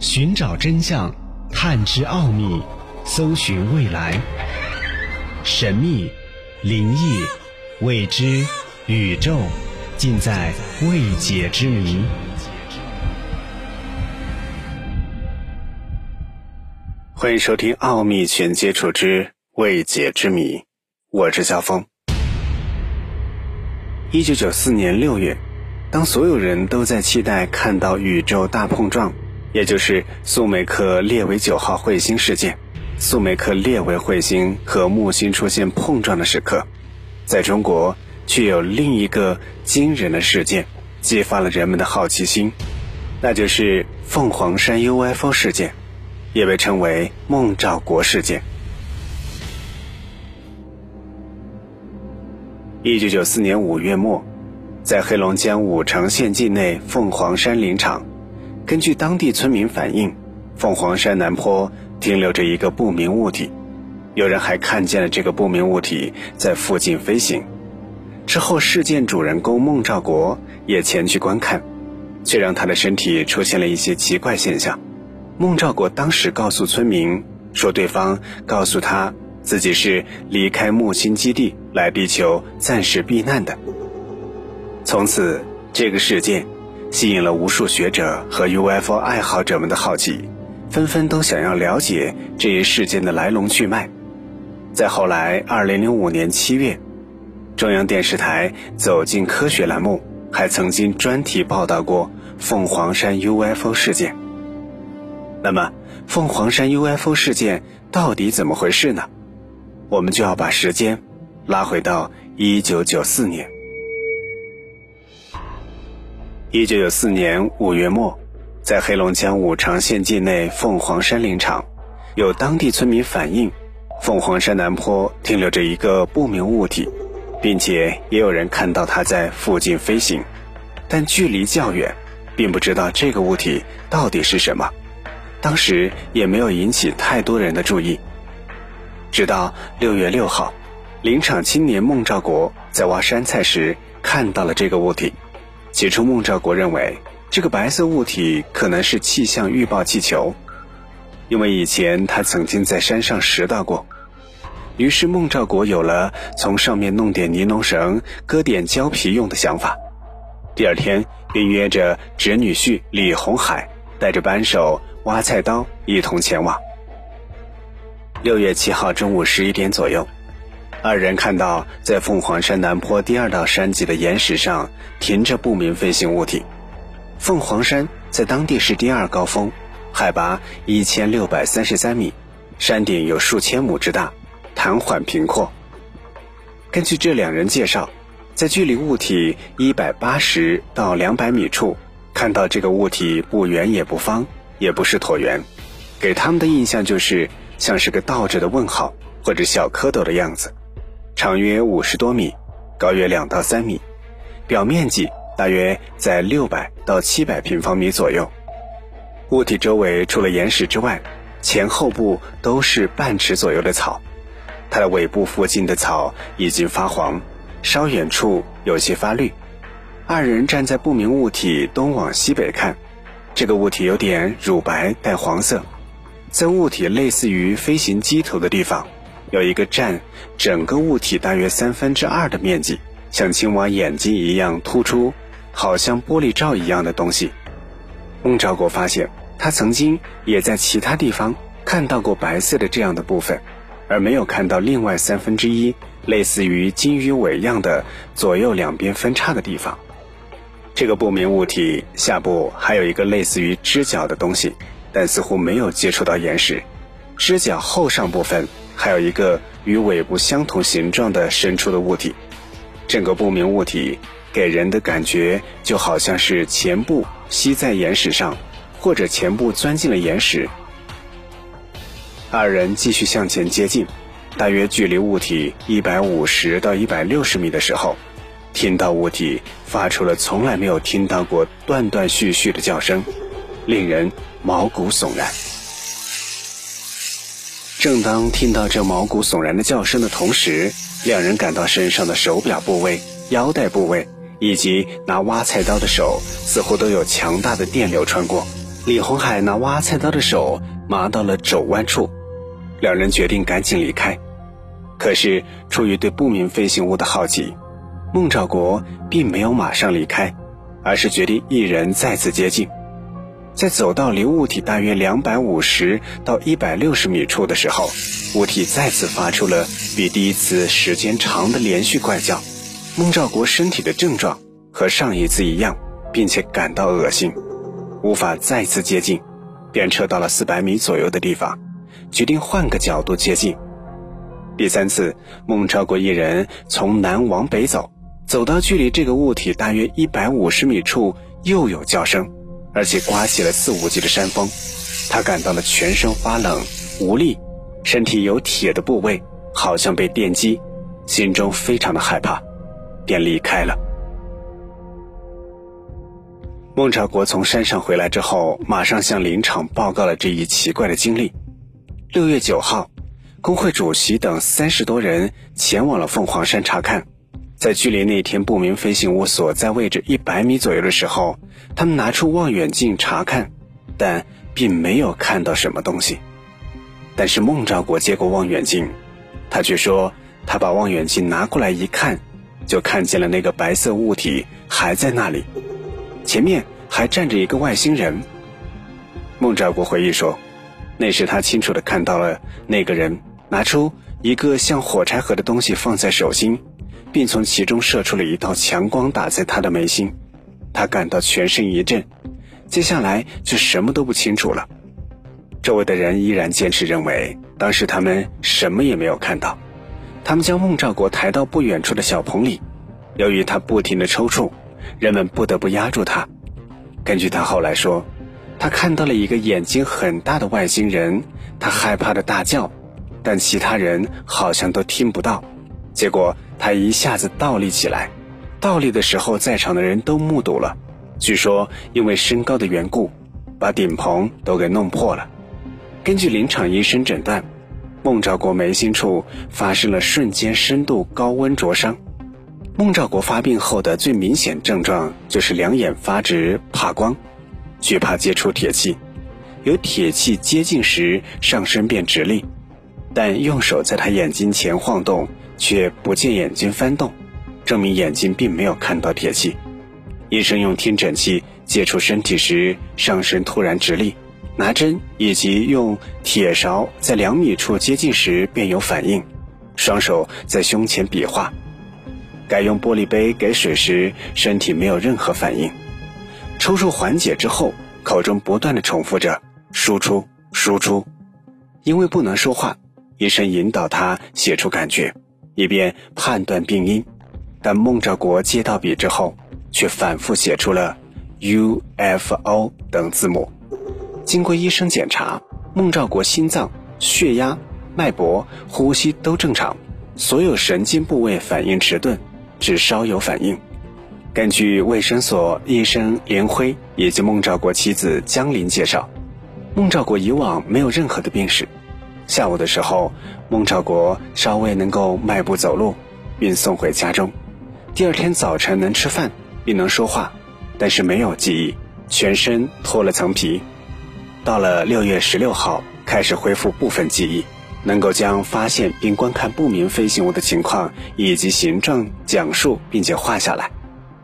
寻找真相，探知奥秘，搜寻未来。神秘、灵异、未知、宇宙，尽在未解之谜。欢迎收听《奥秘全接触之未解之谜》，我是肖峰。一九九四年六月，当所有人都在期待看到宇宙大碰撞，也就是苏梅克列维九号彗星事件，苏梅克列维彗星和木星出现碰撞的时刻，在中国却有另一个惊人的事件，激发了人们的好奇心，那就是凤凰山 UFO 事件。也被称为孟兆国事件。一九九四年五月末，在黑龙江五常县境内凤凰山林场，根据当地村民反映，凤凰山南坡停留着一个不明物体，有人还看见了这个不明物体在附近飞行。之后，事件主人公孟兆国也前去观看，却让他的身体出现了一些奇怪现象。孟兆国当时告诉村民说：“对方告诉他自己是离开木星基地来地球暂时避难的。”从此，这个事件吸引了无数学者和 UFO 爱好者们的好奇，纷纷都想要了解这一事件的来龙去脉。在后来，2005年7月，中央电视台《走进科学》栏目还曾经专题报道过凤凰山 UFO 事件。那么，凤凰山 UFO 事件到底怎么回事呢？我们就要把时间拉回到一九九四年。一九九四年五月末，在黑龙江五常县境内凤凰山林场，有当地村民反映，凤凰山南坡停留着一个不明物体，并且也有人看到它在附近飞行，但距离较远，并不知道这个物体到底是什么。当时也没有引起太多人的注意，直到六月六号，林场青年孟兆国在挖山菜时看到了这个物体。起初，孟兆国认为这个白色物体可能是气象预报气球，因为以前他曾经在山上拾到过。于是，孟兆国有了从上面弄点尼龙绳、割点胶皮用的想法。第二天，便约着侄女婿李红海，带着扳手。挖菜刀一同前往。六月七号中午十一点左右，二人看到在凤凰山南坡第二道山脊的岩石上停着不明飞行物体。凤凰山在当地是第二高峰，海拔一千六百三十三米，山顶有数千亩之大，缓缓平阔。根据这两人介绍，在距离物体一百八十到两百米处，看到这个物体不圆也不方。也不是椭圆，给他们的印象就是像是个倒着的问号或者小蝌蚪的样子，长约五十多米，高约两到三米，表面积大约在六百到七百平方米左右。物体周围除了岩石之外，前后部都是半尺左右的草，它的尾部附近的草已经发黄，稍远处有些发绿。二人站在不明物体东往西北看。这个物体有点乳白带黄色，在物体类似于飞行机头的地方，有一个占整个物体大约三分之二的面积，像青蛙眼睛一样突出，好像玻璃罩一样的东西。孟兆国发现，他曾经也在其他地方看到过白色的这样的部分，而没有看到另外三分之一类似于金鱼尾样的左右两边分叉的地方。这个不明物体下部还有一个类似于支脚的东西，但似乎没有接触到岩石。支脚后上部分还有一个与尾部相同形状的伸出的物体。整个不明物体给人的感觉就好像是前部吸在岩石上，或者前部钻进了岩石。二人继续向前接近，大约距离物体一百五十到一百六十米的时候。听到物体发出了从来没有听到过断断续续的叫声，令人毛骨悚然。正当听到这毛骨悚然的叫声的同时，两人感到身上的手表部位、腰带部位以及拿挖菜刀的手似乎都有强大的电流穿过，李红海拿挖菜刀的手麻到了肘弯处，两人决定赶紧离开。可是出于对不明飞行物的好奇，孟兆国并没有马上离开，而是决定一人再次接近。在走到离物体大约两百五十到一百六十米处的时候，物体再次发出了比第一次时间长的连续怪叫。孟兆国身体的症状和上一次一样，并且感到恶心，无法再次接近，便撤到了四百米左右的地方，决定换个角度接近。第三次，孟兆国一人从南往北走，走到距离这个物体大约一百五十米处，又有叫声。而且刮起了肆无忌的山风，他感到了全身发冷、无力，身体有铁的部位好像被电击，心中非常的害怕，便离开了。孟兆国从山上回来之后，马上向林场报告了这一奇怪的经历。六月九号，工会主席等三十多人前往了凤凰山查看。在距离那天不明飞行物所在位置一百米左右的时候，他们拿出望远镜查看，但并没有看到什么东西。但是孟兆国接过望远镜，他却说他把望远镜拿过来一看，就看见了那个白色物体还在那里，前面还站着一个外星人。孟兆国回忆说，那时他清楚地看到了那个人拿出一个像火柴盒的东西放在手心。并从其中射出了一道强光，打在他的眉心，他感到全身一震。接下来就什么都不清楚了。周围的人依然坚持认为，当时他们什么也没有看到。他们将孟兆国抬到不远处的小棚里，由于他不停的抽搐，人们不得不压住他。根据他后来说，他看到了一个眼睛很大的外星人，他害怕的大叫，但其他人好像都听不到。结果。他一下子倒立起来，倒立的时候，在场的人都目睹了。据说因为身高的缘故，把顶棚都给弄破了。根据临场医生诊断，孟兆国眉心处发生了瞬间深度高温灼伤。孟兆国发病后的最明显症状就是两眼发直、怕光、惧怕接触铁器，有铁器接近时上身便直立，但用手在他眼睛前晃动。却不见眼睛翻动，证明眼睛并没有看到铁器。医生用听诊器接触身体时，上身突然直立；拿针以及用铁勺在两米处接近时便有反应。双手在胸前比划，改用玻璃杯给水时，身体没有任何反应。抽搐缓解之后，口中不断的重复着“输出，输出”。因为不能说话，医生引导他写出感觉。以便判断病因，但孟兆国接到笔之后，却反复写出了 U F O 等字母。经过医生检查，孟兆国心脏、血压、脉搏、呼吸都正常，所有神经部位反应迟钝，只稍有反应。根据卫生所医生连辉以及孟兆国妻子江林介绍，孟兆国以往没有任何的病史。下午的时候，孟兆国稍微能够迈步走路，并送回家中。第二天早晨能吃饭，并能说话，但是没有记忆，全身脱了层皮。到了六月十六号，开始恢复部分记忆，能够将发现并观看不明飞行物的情况以及形状讲述并且画下来。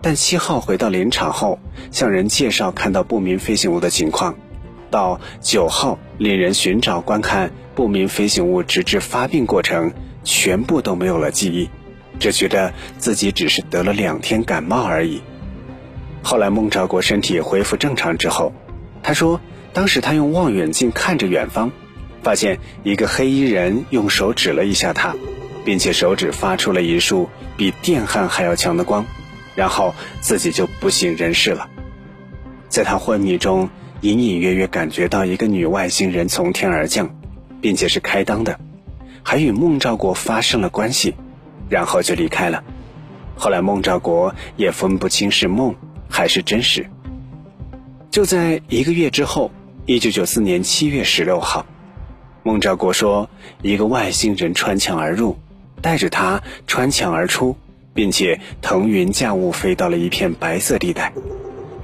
但七号回到林场后，向人介绍看到不明飞行物的情况。到九号，令人寻找观看。不明飞行物直至发病过程全部都没有了记忆，只觉得自己只是得了两天感冒而已。后来孟兆国身体恢复正常之后，他说，当时他用望远镜看着远方，发现一个黑衣人用手指了一下他，并且手指发出了一束比电焊还要强的光，然后自己就不省人事了。在他昏迷中，隐隐约约感觉到一个女外星人从天而降。并且是开裆的，还与孟兆国发生了关系，然后就离开了。后来孟兆国也分不清是梦还是真实。就在一个月之后，一九九四年七月十六号，孟兆国说，一个外星人穿墙而入，带着他穿墙而出，并且腾云驾雾飞到了一片白色地带，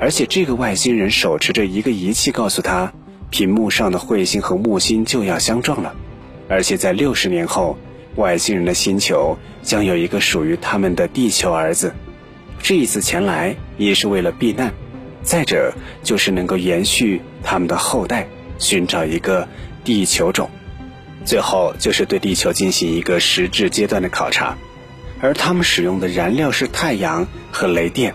而且这个外星人手持着一个仪器，告诉他，屏幕上的彗星和木星就要相撞了，而且在六十年后，外星人的星球将有一个属于他们的地球儿子。这一次前来，也是为了避难，再者就是能够延续他们的后代，寻找一个地球种，最后就是对地球进行一个实质阶段的考察。而他们使用的燃料是太阳和雷电。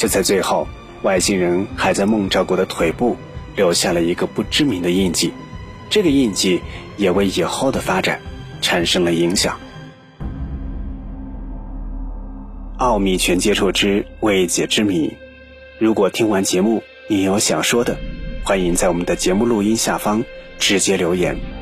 就在最后，外星人还在孟兆国的腿部留下了一个不知名的印记，这个印记也为以后的发展产生了影响。奥秘全接触之未解之谜。如果听完节目你有想说的，欢迎在我们的节目录音下方直接留言。